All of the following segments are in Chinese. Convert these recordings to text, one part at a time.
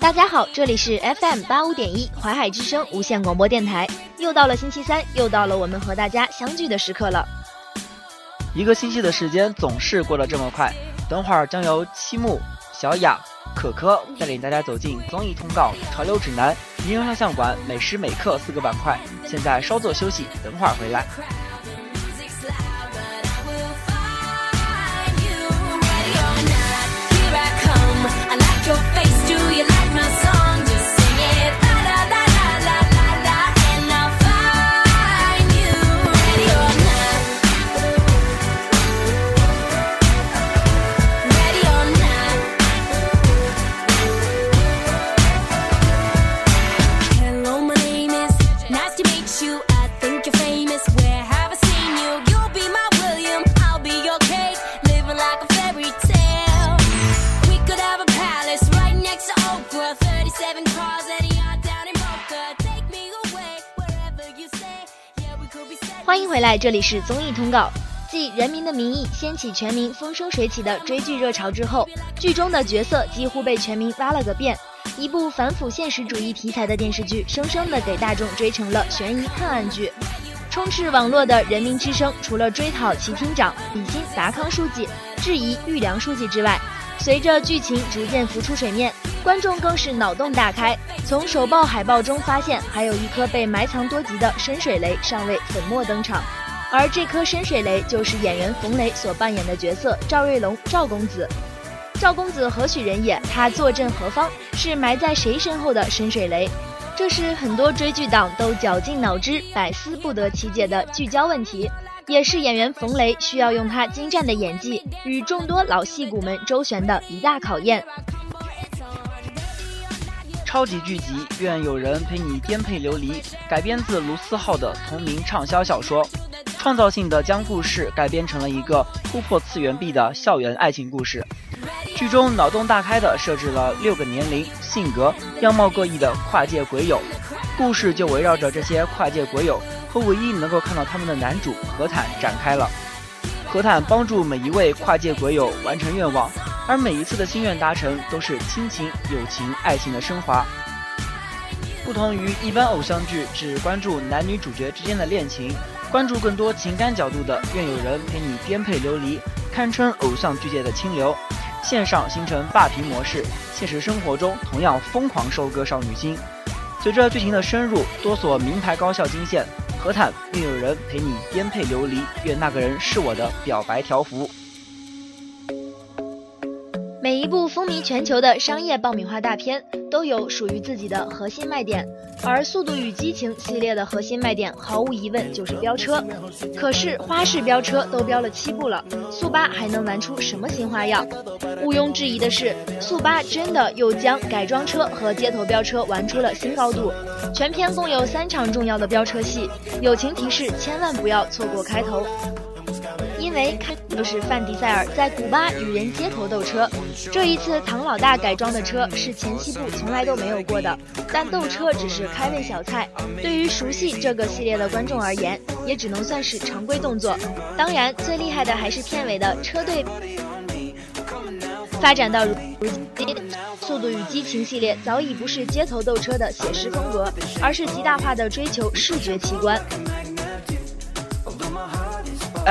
大家好，这里是 FM 八五点一淮海之声无线广播电台。又到了星期三，又到了我们和大家相聚的时刻了。一个星期的时间总是过得这么快，等会儿将由七木、小雅、可可带领大家走进综艺通告、潮流指南、名人照相馆、每时每刻四个板块。现在稍作休息，等会儿回来。在，这里是综艺通告。继《人民的名义》掀起全民风生水起的追剧热潮之后，剧中的角色几乎被全民挖了个遍。一部反腐现实主义题材的电视剧，生生的给大众追成了悬疑探案剧。充斥网络的人民之声，除了追讨其厅长、比心达康书记、质疑玉良书记之外，随着剧情逐渐浮出水面，观众更是脑洞大开。从首曝海报中发现，还有一颗被埋藏多集的深水雷尚未粉墨登场，而这颗深水雷就是演员冯雷所扮演的角色赵瑞龙赵公子。赵公子何许人也？他坐镇何方？是埋在谁身后的深水雷？这是很多追剧党都绞尽脑汁、百思不得其解的聚焦问题，也是演员冯雷需要用他精湛的演技与众多老戏骨们周旋的一大考验。超级剧集《愿有人陪你颠沛流离》改编自卢思浩的同名畅销小说，创造性的将故事改编成了一个突破次元壁的校园爱情故事。剧中脑洞大开的设置了六个年龄、性格、样貌各异的跨界鬼友，故事就围绕着这些跨界鬼友和唯一能够看到他们的男主何坦展开了。何坦帮助每一位跨界鬼友完成愿望。而每一次的心愿达成，都是亲情、友情、爱情的升华。不同于一般偶像剧只关注男女主角之间的恋情，关注更多情感角度的《愿有人陪你颠沛流离》，堪称偶像剧界的清流。线上形成霸屏模式，现实生活中同样疯狂收割少女心。随着剧情的深入，多所名牌高校惊现。何谈，愿有人陪你颠沛流离，愿那个人是我的表白条幅。每一部风靡全球的商业爆米花大片都有属于自己的核心卖点，而《速度与激情》系列的核心卖点毫无疑问就是飙车。可是花式飙车都飙了七部了，速八还能玩出什么新花样？毋庸置疑的是，速八真的又将改装车和街头飙车玩出了新高度。全片共有三场重要的飙车戏，友情提示：千万不要错过开头。因为看就是范迪塞尔在古巴与人街头斗车，这一次唐老大改装的车是前七部从来都没有过的，但斗车只是开胃小菜，对于熟悉这个系列的观众而言，也只能算是常规动作。当然，最厉害的还是片尾的车队。发展到如今，《速度与激情》系列早已不是街头斗车的写实风格，而是极大化的追求视觉奇观。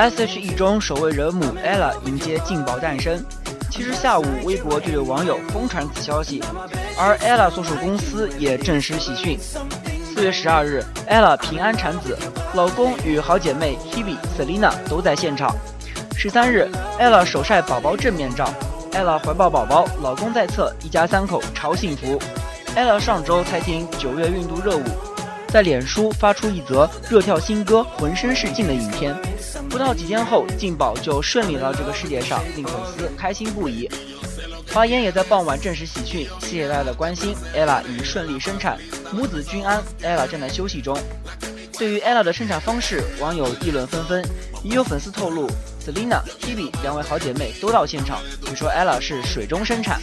S.H.E 中首位人母 Ella 迎接劲爆诞生。其实下午微博就有网友疯传此消息，而 Ella 所属公司也证实喜讯。四月十二日，Ella 平安产子，老公与好姐妹 Hebe、Selina 都在现场。十三日，Ella 首晒宝宝正面照，Ella 怀抱宝宝，老公在侧，一家三口超幸福。Ella 上周才听九月运动热舞，在脸书发出一则热跳新歌《浑身是劲》的影片。不到几天后，劲宝就顺利来到这个世界上，令粉丝开心不已。华研也在傍晚证实喜讯，谢谢大家的关心。Ella 已顺利生产，母子均安，Ella 正在休息中。对于 ella 的生产方式，网友议论纷纷，也有粉丝透露，Selina、Hebe 两位好姐妹都到现场，据说 ella 是水中生产。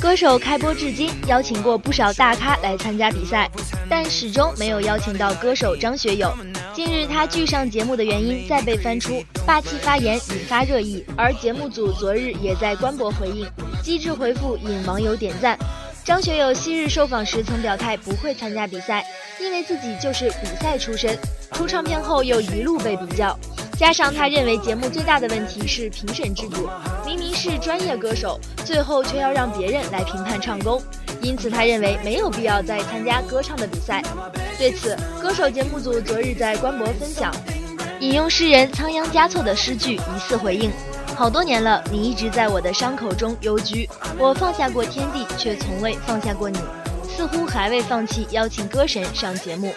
歌手开播至今，邀请过不少大咖来参加比赛，但始终没有邀请到歌手张学友。近日，他拒上节目的原因再被翻出，霸气发言引发热议。而节目组昨日也在官博回应，机智回复引网友点赞。张学友昔日受访时曾表态不会参加比赛，因为自己就是比赛出身。出唱片后又一路被比较。加上他认为节目最大的问题是评审制度，明明是专业歌手，最后却要让别人来评判唱功，因此他认为没有必要再参加歌唱的比赛。对此，歌手节目组昨日在官博分享，引用诗人仓央嘉措的诗句，疑似回应：好多年了，你一直在我的伤口中幽居，我放下过天地，却从未放下过你，似乎还未放弃邀请歌神上节目。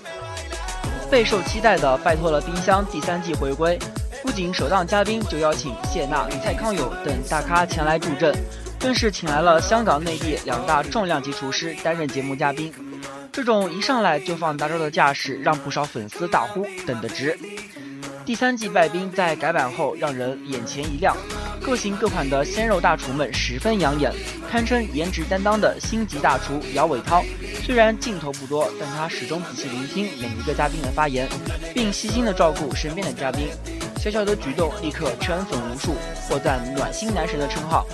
备受期待的《拜托了冰箱》第三季回归，不仅首档嘉宾就邀请谢娜、蔡康永等大咖前来助阵，更是请来了香港、内地两大重量级厨师担任节目嘉宾。这种一上来就放大招的架势，让不少粉丝大呼等得值。第三季败兵在改版后让人眼前一亮，各型各款的鲜肉大厨们十分养眼，堪称颜值担当的星级大厨姚伟涛。虽然镜头不多，但他始终仔细聆听每一个嘉宾的发言，并细心的照顾身边的嘉宾，小小的举动立刻圈粉无数，获赞暖心男神的称号。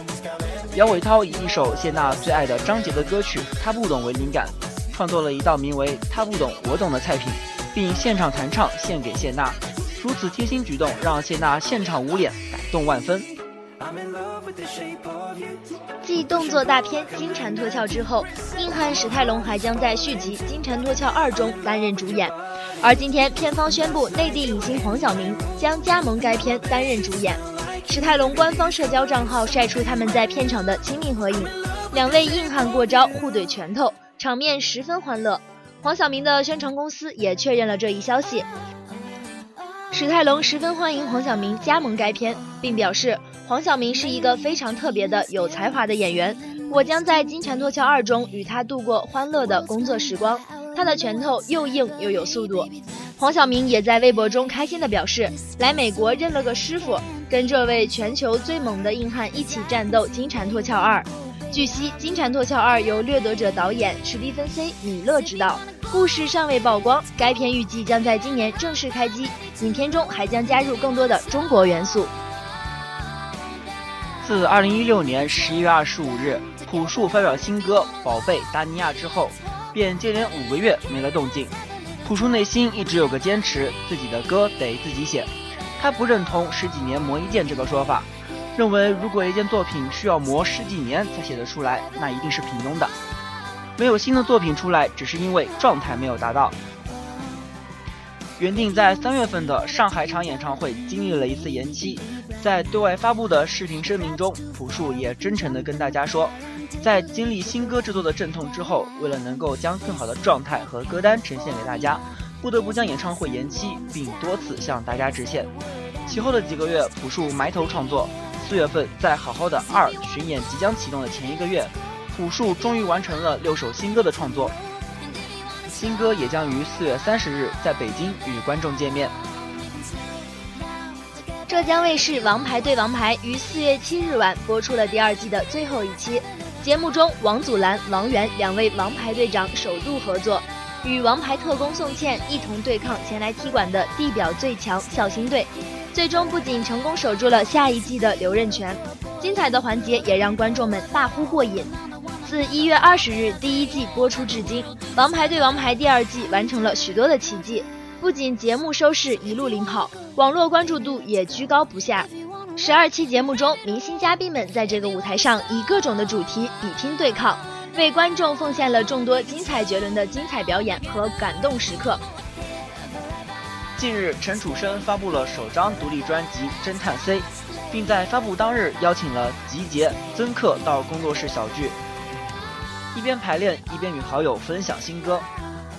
姚伟涛以一首谢娜最爱的张杰的歌曲《他不懂》为灵感，创作了一道名为《他不懂我懂》的菜品，并现场弹唱献给谢娜。如此贴心举动，让谢娜现场捂脸，感动万分。继动作大片《金蝉脱壳》之后，硬汉史泰龙还将在续集《金蝉脱壳二》中担任主演。而今天，片方宣布内地影星黄晓明将加盟该片担任主演。史泰龙官方社交账号晒出他们在片场的亲密合影，两位硬汉过招，互怼拳头，场面十分欢乐。黄晓明的宣传公司也确认了这一消息。史泰龙十分欢迎黄晓明加盟该片，并表示黄晓明是一个非常特别的、有才华的演员。我将在《金蝉脱壳二》中与他度过欢乐的工作时光。他的拳头又硬又有速度。黄晓明也在微博中开心地表示，来美国认了个师傅，跟这位全球最猛的硬汉一起战斗《金蝉脱壳二》。据悉，《金蝉脱壳二》由掠夺者导演史蒂芬 ·C· 米勒执导，故事尚未曝光。该片预计将在今年正式开机，影片中还将加入更多的中国元素。自2016年11月25日朴树发表新歌《宝贝达尼亚》之后，便接连五个月没了动静。朴树内心一直有个坚持，自己的歌得自己写，他不认同十几年磨一剑这个说法。认为，如果一件作品需要磨十几年才写得出来，那一定是平庸的。没有新的作品出来，只是因为状态没有达到。原定在三月份的上海场演唱会经历了一次延期，在对外发布的视频声明中，朴树也真诚地跟大家说，在经历新歌制作的阵痛之后，为了能够将更好的状态和歌单呈现给大家，不得不将演唱会延期，并多次向大家致歉。其后的几个月，朴树埋头创作。四月份，在《好好的二》巡演即将启动的前一个月，朴树终于完成了六首新歌的创作。新歌也将于四月三十日在北京与观众见面。浙江卫视《王牌对王牌》于四月七日晚播出了第二季的最后一期。节目中，王祖蓝、王源两位王牌队长首度合作，与王牌特工宋茜一同对抗前来踢馆的地表最强小星队。最终不仅成功守住了下一季的留任权，精彩的环节也让观众们大呼过瘾。自一月二十日第一季播出至今，《王牌对王牌》第二季完成了许多的奇迹，不仅节目收视一路领跑，网络关注度也居高不下。十二期节目中，明星嘉宾们在这个舞台上以各种的主题比拼对抗，为观众奉献了众多精彩绝伦的精彩表演和感动时刻。近日，陈楚生发布了首张独立专辑《侦探 C》，并在发布当日邀请了集结、曾克到工作室小聚，一边排练一边与好友分享新歌。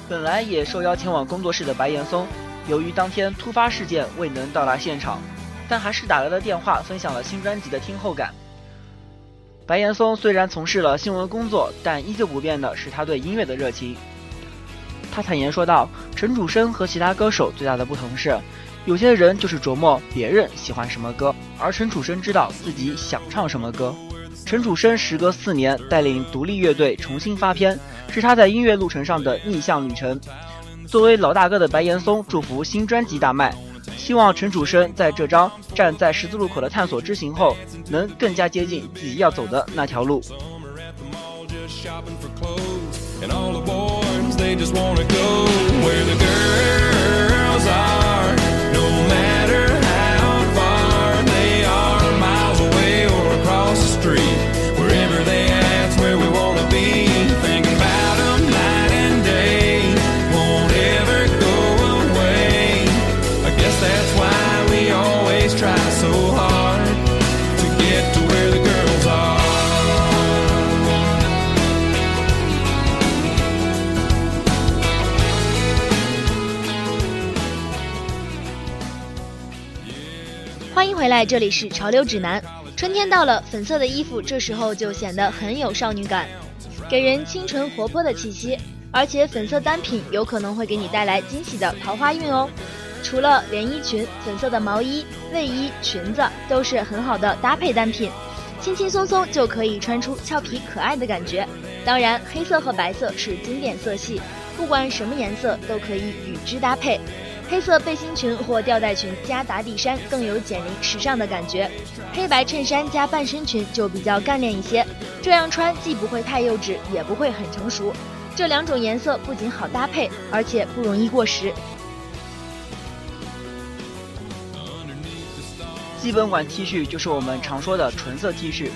本来也受邀前往工作室的白岩松，由于当天突发事件未能到达现场，但还是打来了电话分享了新专辑的听后感。白岩松虽然从事了新闻工作，但依旧不变的是他对音乐的热情。他坦言说道：“陈楚生和其他歌手最大的不同是，有些人就是琢磨别人喜欢什么歌，而陈楚生知道自己想唱什么歌。”陈楚生时隔四年带领独立乐队重新发片，是他在音乐路程上的逆向旅程。作为老大哥的白岩松祝福新专辑大卖，希望陈楚生在这张站在十字路口的探索之行后，能更加接近自己要走的那条路。回来，这里是潮流指南。春天到了，粉色的衣服这时候就显得很有少女感，给人清纯活泼的气息。而且粉色单品有可能会给你带来惊喜的桃花运哦。除了连衣裙，粉色的毛衣、卫衣、裙子都是很好的搭配单品，轻轻松松就可以穿出俏皮可爱的感觉。当然，黑色和白色是经典色系，不管什么颜色都可以与之搭配。黑色背心裙或吊带裙加打底衫更有减龄时尚的感觉，黑白衬衫加半身裙就比较干练一些。这样穿既不会太幼稚，也不会很成熟。这两种颜色不仅好搭配，而且不容易过时。基本款 T 恤就是我们常说的纯色 T 恤，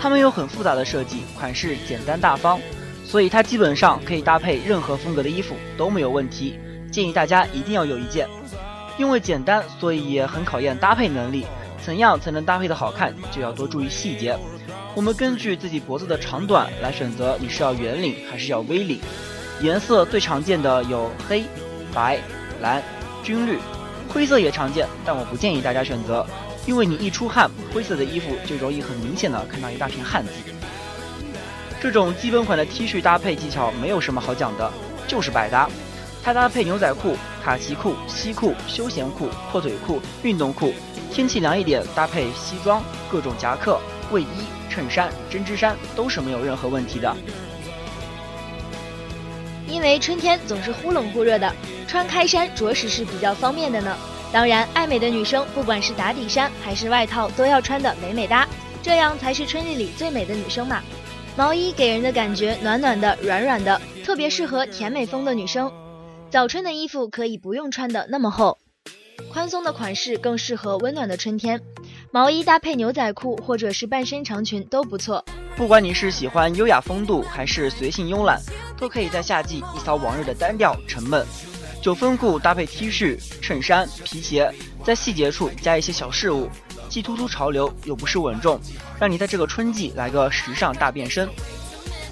它们有很复杂的设计，款式简单大方，所以它基本上可以搭配任何风格的衣服都没有问题。建议大家一定要有一件，因为简单，所以也很考验搭配能力。怎样才能搭配的好看，就要多注意细节。我们根据自己脖子的长短来选择，你是要圆领还是要 V 领。颜色最常见的有黑、白、蓝、军绿，灰色也常见，但我不建议大家选择，因为你一出汗，灰色的衣服就容易很明显的看到一大片汗渍。这种基本款的 T 恤搭配技巧没有什么好讲的，就是百搭。它搭配牛仔裤、卡其裤、西裤、休闲裤、阔腿裤、运动裤，天气凉一点搭配西装、各种夹克、卫衣、衬衫、针织衫都是没有任何问题的。因为春天总是忽冷忽热的，穿开衫着实是比较方便的呢。当然，爱美的女生不管是打底衫还是外套都要穿的美美哒，这样才是春日里最美的女生嘛。毛衣给人的感觉暖暖的、软软的，特别适合甜美风的女生。早春的衣服可以不用穿的那么厚，宽松的款式更适合温暖的春天。毛衣搭配牛仔裤或者是半身长裙都不错。不管你是喜欢优雅风度还是随性慵懒，都可以在夏季一扫往日的单调沉闷。九分裤搭配 T 恤、衬衫、皮鞋，在细节处加一些小饰物，既突出潮流又不失稳重，让你在这个春季来个时尚大变身。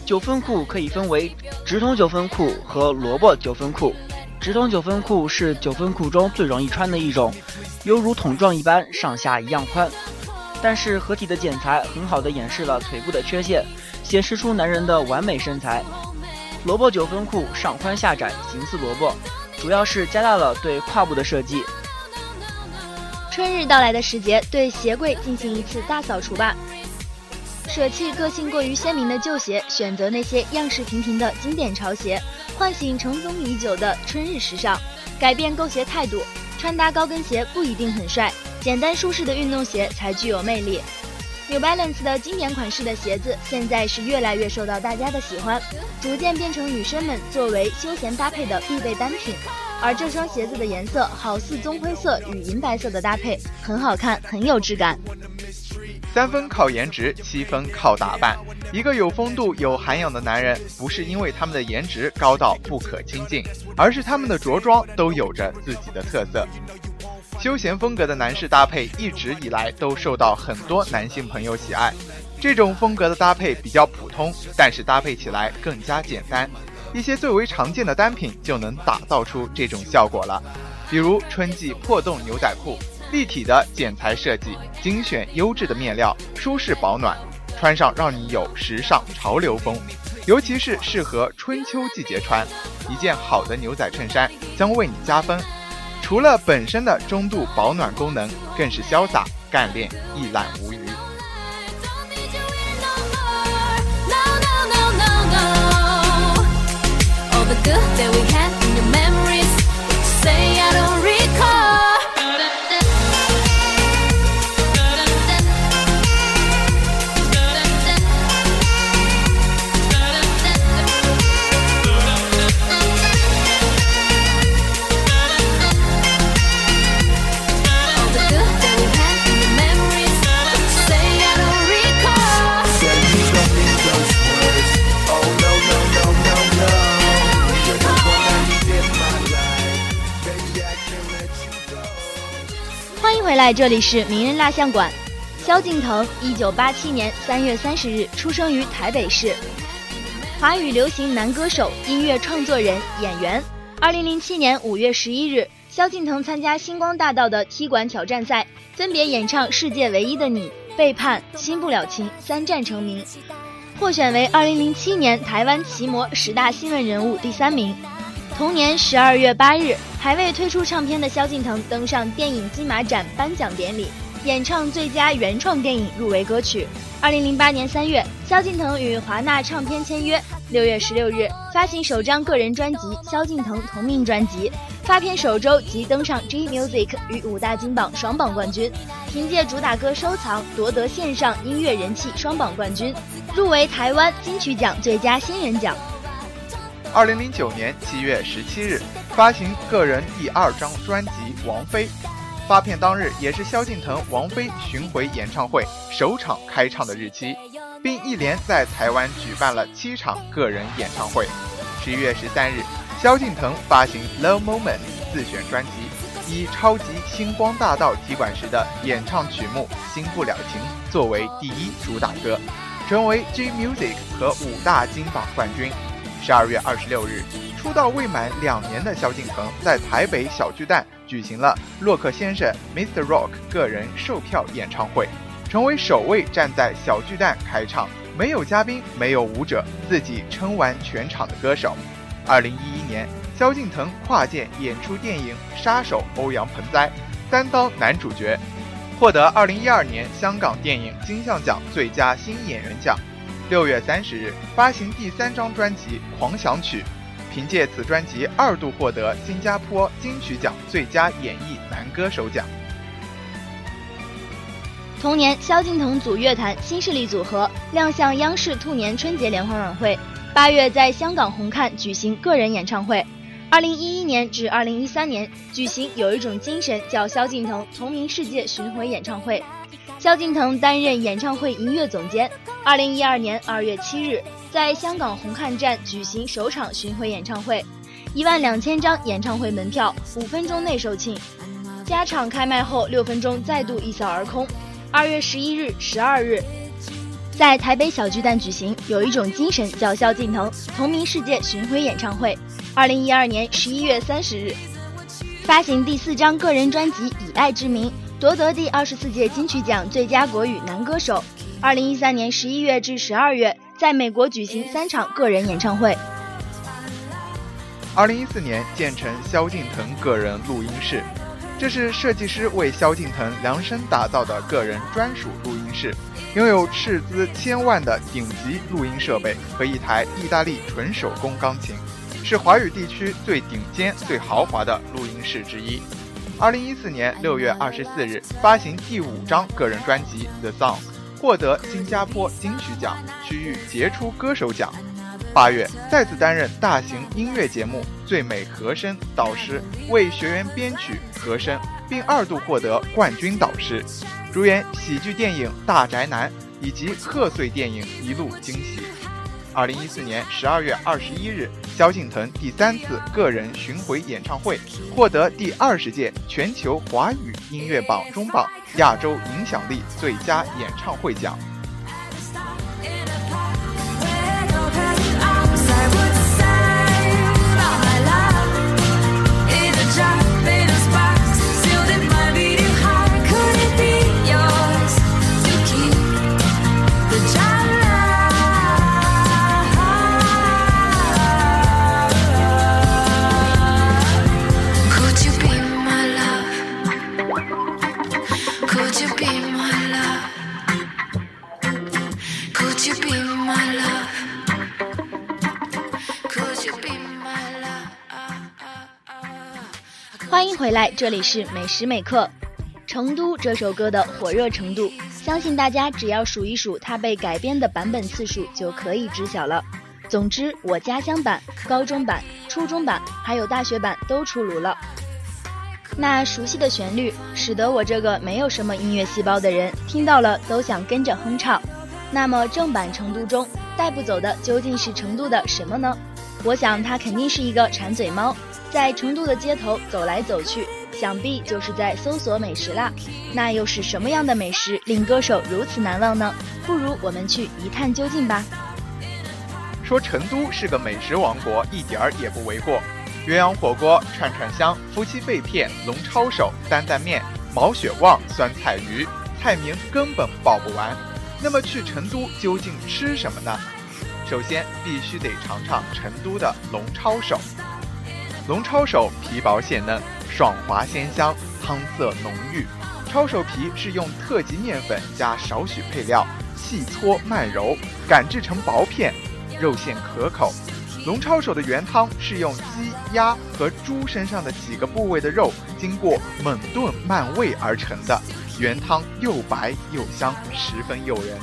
九分裤可以分为直筒九分裤和萝卜九分裤。直筒九分裤是九分裤中最容易穿的一种，犹如筒状一般，上下一样宽。但是合体的剪裁很好的掩饰了腿部的缺陷，显示出男人的完美身材。萝卜九分裤上宽下窄，形似萝卜，主要是加大了对胯部的设计。春日到来的时节，对鞋柜进行一次大扫除吧。舍弃个性过于鲜明的旧鞋，选择那些样式平平的经典潮鞋，唤醒尘封已久的春日时尚，改变购鞋态度。穿搭高跟鞋不一定很帅，简单舒适的运动鞋才具有魅力。New Balance 的经典款式的鞋子，现在是越来越受到大家的喜欢，逐渐变成女生们作为休闲搭配的必备单品。而这双鞋子的颜色好似棕灰色与银白色的搭配，很好看，很有质感。三分靠颜值，七分靠打扮。一个有风度、有涵养的男人，不是因为他们的颜值高到不可亲近，而是他们的着装都有着自己的特色。休闲风格的男士搭配一直以来都受到很多男性朋友喜爱。这种风格的搭配比较普通，但是搭配起来更加简单。一些最为常见的单品就能打造出这种效果了，比如春季破洞牛仔裤。立体的剪裁设计，精选优质的面料，舒适保暖，穿上让你有时尚潮流风。尤其是适合春秋季节穿。一件好的牛仔衬衫将为你加分，除了本身的中度保暖功能，更是潇洒干练，一览无余。欢迎回来，这里是名人蜡像馆。萧敬腾，一九八七年三月三十日出生于台北市，华语流行男歌手、音乐创作人、演员。二零零七年五月十一日，萧敬腾参加星光大道的踢馆挑战赛，分别演唱《世界唯一的你》、《背叛》、《新不了情》三战成名，获选为二零零七年台湾奇摩十大新闻人物第三名。同年十二月八日，还未推出唱片的萧敬腾登上电影金马展颁奖典礼，演唱最佳原创电影入围歌曲。二零零八年三月，萧敬腾与华纳唱片签约。六月十六日，发行首张个人专辑《萧敬腾同名专辑》，发片首周即登上 G Music 与五大金榜双榜冠军，凭借主打歌《收藏》夺得线上音乐人气双榜冠军，入围台湾金曲奖最佳新人奖。二零零九年七月十七日，发行个人第二张专辑《王菲》，发片当日也是萧敬腾王菲巡回演唱会首场开唱的日期，并一连在台湾举办了七场个人演唱会。十一月十三日，萧敬腾发行《Love Moment》自选专辑，以超级星光大道踢馆时的演唱曲目《新不了情》作为第一主打歌，成为 G Music 和五大金榜冠军。十二月二十六日，出道未满两年的萧敬腾在台北小巨蛋举行了《洛克先生》Mr. Rock 个人售票演唱会，成为首位站在小巨蛋开唱、没有嘉宾、没有舞者、自己撑完全场的歌手。二零一一年，萧敬腾跨界演出电影《杀手欧阳盆栽》，担当男主角，获得二零一二年香港电影金像奖最佳新演员奖。六月三十日发行第三张专辑《狂想曲》，凭借此专辑二度获得新加坡金曲奖最佳演绎男歌手奖。同年，萧敬腾组乐坛新势力组合亮相央视兔年春节联欢晚会。八月在香港红磡举行个人演唱会。二零一一年至二零一三年举行有一种精神叫萧敬腾同名世界巡回演唱会。萧敬腾担任演唱会音乐总监。二零一二年二月七日，在香港红磡站举行首场巡回演唱会，一万两千张演唱会门票五分钟内售罄，加场开卖后六分钟再度一扫而空。二月十一日、十二日，在台北小巨蛋举行有一种精神叫萧敬腾同名世界巡回演唱会。二零一二年十一月三十日，发行第四张个人专辑《以爱之名》。夺得第二十四届金曲奖最佳国语男歌手。二零一三年十一月至十二月，在美国举行三场个人演唱会。二零一四年建成萧敬腾个人录音室，这是设计师为萧敬腾量身打造的个人专属录音室，拥有斥资千万的顶级录音设备和一台意大利纯手工钢琴，是华语地区最顶尖、最豪华的录音室之一。二零一四年六月二十四日发行第五张个人专辑《The Song》，获得新加坡金曲奖区域杰出歌手奖。八月再次担任大型音乐节目《最美和声》导师，为学员编曲和声，并二度获得冠军导师。主演喜剧电影《大宅男》以及贺岁电影《一路惊喜》。二零一四年十二月二十一日，萧敬腾第三次个人巡回演唱会，获得第二十届全球华语音乐榜中榜亚洲影响力最佳演唱会奖。回来，这里是每时每刻。成都这首歌的火热程度，相信大家只要数一数它被改编的版本次数，就可以知晓了。总之，我家乡版、高中版、初中版还有大学版都出炉了。那熟悉的旋律，使得我这个没有什么音乐细胞的人听到了都想跟着哼唱。那么正版成都中带不走的究竟是成都的什么呢？我想它肯定是一个馋嘴猫，在成都的街头走来走去。想必就是在搜索美食啦，那又是什么样的美食令歌手如此难忘呢？不如我们去一探究竟吧。说成都是个美食王国，一点儿也不为过。鸳鸯火锅、串串香、夫妻肺片、龙抄手、担担面、毛血旺、酸菜鱼，菜名根本报不完。那么去成都究竟吃什么呢？首先必须得尝尝成都的龙抄手。龙抄手皮薄馅嫩。爽滑鲜香，汤色浓郁。抄手皮是用特级面粉加少许配料，细搓慢揉，擀制成薄片，肉馅可口。龙抄手的原汤是用鸡、鸭和猪身上的几个部位的肉，经过猛炖慢煨而成的，原汤又白又香，十分诱人。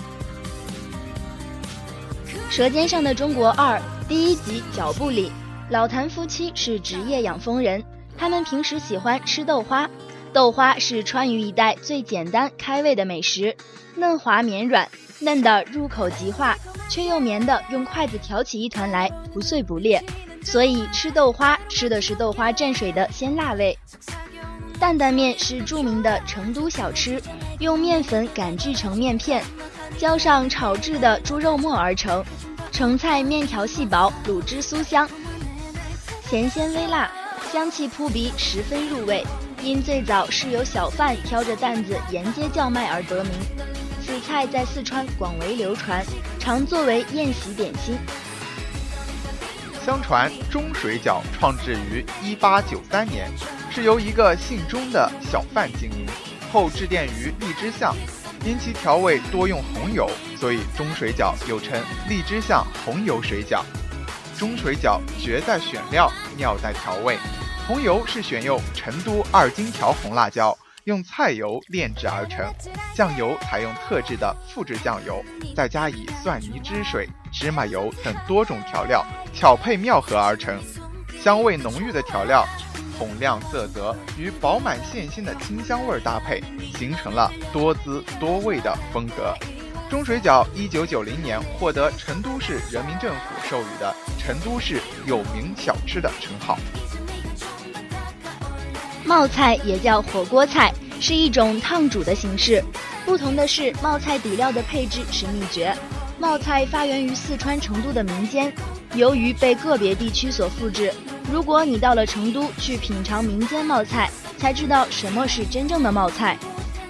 《舌尖上的中国二》第一集脚步里，老谭夫妻是职业养蜂人。他们平时喜欢吃豆花，豆花是川渝一带最简单开胃的美食，嫩滑绵软，嫩的入口即化，却又绵的用筷子挑起一团来不碎不裂，所以吃豆花吃的是豆花蘸水的鲜辣味。担担面是著名的成都小吃，用面粉擀制成面片，浇上炒制的猪肉末而成，成菜面条细薄，卤汁酥香，咸鲜微辣。香气扑鼻，十分入味。因最早是由小贩挑着担子沿街叫卖而得名。此菜在四川广为流传，常作为宴席点心。相传钟水饺创制于一八九三年，是由一个姓钟的小贩经营，后致电于荔枝巷，因其调味多用红油，所以钟水饺又称荔枝巷红油水饺。中水饺绝在选料，妙在调味。红油是选用成都二荆条红辣椒，用菜油炼制而成；酱油采用特制的复制酱油，再加以蒜泥汁水、芝麻油等多种调料，巧配妙合而成。香味浓郁的调料，红亮色泽与饱满馅心的清香味搭配，形成了多姿多味的风格。钟水饺一九九零年获得成都市人民政府授予的成都市有名小吃的称号。冒菜也叫火锅菜，是一种烫煮的形式。不同的是，冒菜底料的配置是秘诀。冒菜发源于四川成都的民间，由于被个别地区所复制。如果你到了成都去品尝民间冒菜，才知道什么是真正的冒菜。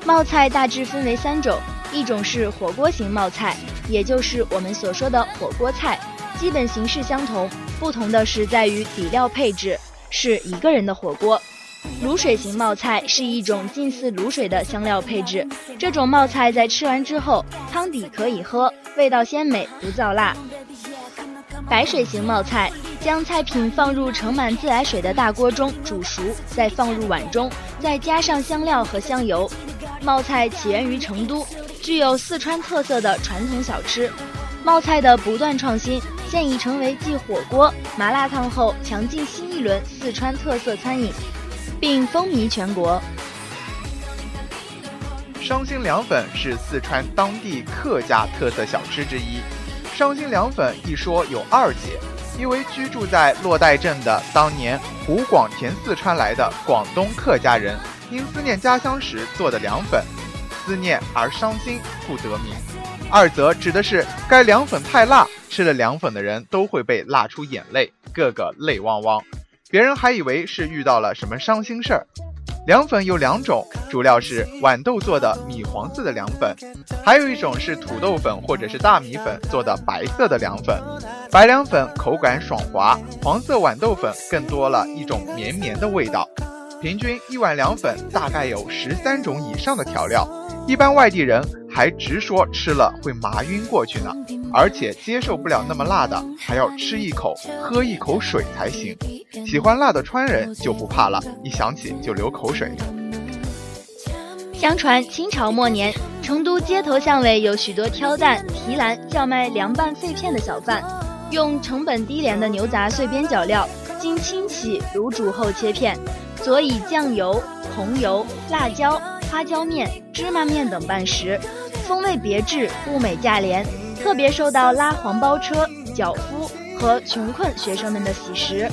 冒菜大致分为三种。一种是火锅型冒菜，也就是我们所说的火锅菜，基本形式相同，不同的是在于底料配置，是一个人的火锅。卤水型冒菜是一种近似卤水的香料配置，这种冒菜在吃完之后，汤底可以喝，味道鲜美，不燥辣。白水型冒菜，将菜品放入盛满自来水的大锅中煮熟，再放入碗中，再加上香料和香油。冒菜起源于成都。具有四川特色的传统小吃，冒菜的不断创新，现已成为继火锅、麻辣烫后强劲新一轮四川特色餐饮，并风靡全国。伤心凉粉是四川当地客家特色小吃之一。伤心凉粉一说有二姐，一位居住在洛带镇的当年湖广填四川来的广东客家人，因思念家乡时做的凉粉。思念而伤心，不得名。二则指的是该凉粉太辣，吃了凉粉的人都会被辣出眼泪，个个泪汪汪。别人还以为是遇到了什么伤心事儿。凉粉有两种，主料是豌豆做的米黄色的凉粉，还有一种是土豆粉或者是大米粉做的白色的凉粉。白凉粉口感爽滑，黄色豌豆粉更多了一种绵绵的味道。平均一碗凉粉大概有十三种以上的调料。一般外地人还直说吃了会麻晕过去呢，而且接受不了那么辣的，还要吃一口、喝一口水才行。喜欢辣的川人就不怕了，一想起就流口水。相传清朝末年，成都街头巷尾有许多挑担、提篮叫卖凉拌肺片的小贩，用成本低廉的牛杂碎边角料，经清洗卤煮后切片，佐以酱油、红油、辣椒、花椒面、芝麻面等拌食，风味别致，物美价廉，特别受到拉黄包车、脚夫和穷困学生们的喜食。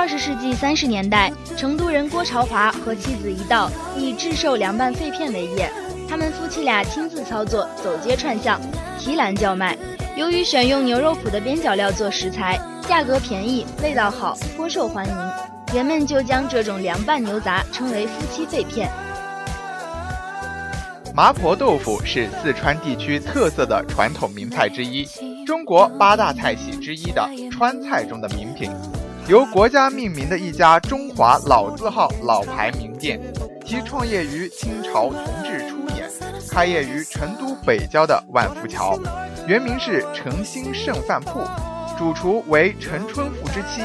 二十世纪三十年代，成都人郭朝华和妻子一道以制售凉拌肺片为业，他们夫妻俩亲自操作，走街串巷，提篮叫卖。由于选用牛肉脯的边角料做食材，价格便宜，味道好，颇受欢迎，人们就将这种凉拌牛杂称为“夫妻肺片”。麻婆豆腐是四川地区特色的传统名菜之一，中国八大菜系之一的川菜中的名品。由国家命名的一家中华老字号老牌名店，其创业于清朝同治初年，开业于成都北郊的万福桥，原名是诚心盛饭铺，主厨为陈春富之妻。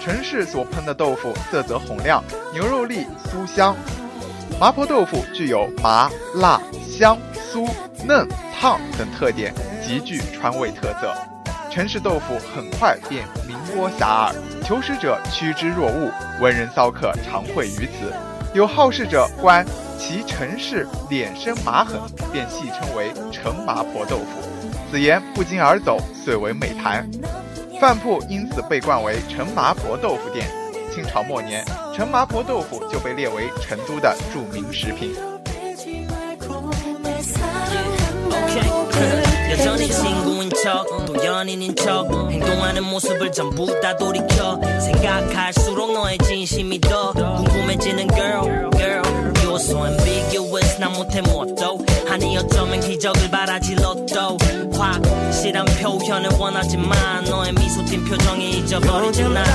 陈氏所烹的豆腐色泽红亮，牛肉粒酥香。麻婆豆腐具有麻辣香酥嫩烫等特点，极具川味特色。陈氏豆腐很快便名播遐迩，求食者趋之若鹜，文人骚客常会于此，有好事者观其陈氏脸生麻痕，便戏称为陈麻婆豆腐，此言不胫而走，遂为美谈。饭铺因此被冠为陈麻婆豆腐店，清朝末年，陈麻婆豆腐就被列为成都的著名食品。 척또 연인인 척. 행동하는 모습을 전부 다 돌이켜. 생각할수록 너의 진심이 더 궁금해지는 girl girl. You're so ambiguous. 난 못해 뭣도 아니 어쩌면 기적을 바라지 로또 확실한 표현을 원하지만 너의 미소 띈 표정이 잊어버리진 않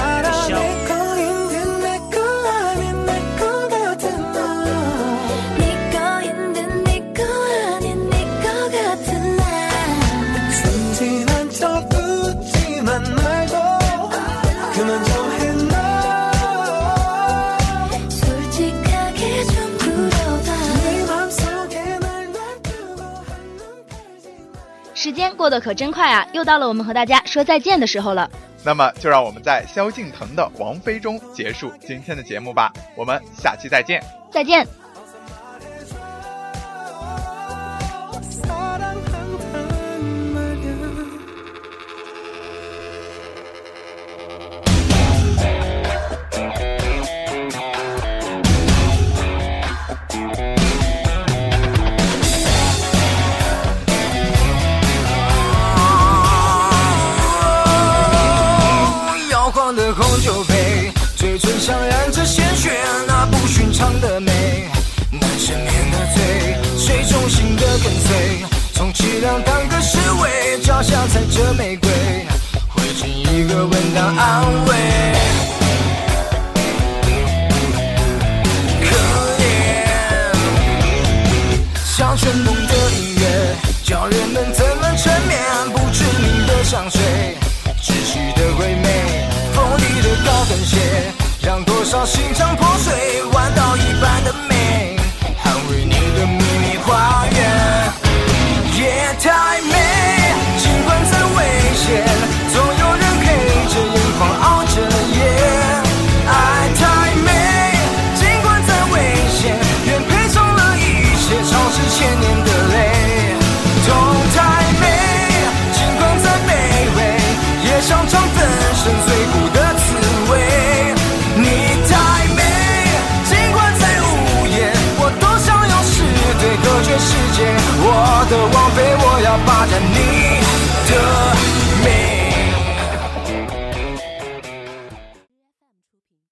时间过得可真快啊，又到了我们和大家说再见的时候了。那么，就让我们在萧敬腾的《王妃》中结束今天的节目吧。我们下期再见。再见。上染着鲜血，那不寻常的美，难赦免的罪，谁忠心的跟随，充其量当个侍卫，脚下踩着玫瑰，会尽一个吻当安慰。可怜，像蠢动的音乐，叫人们怎么沉眠？不知名的香水，少心肠破我霸占你的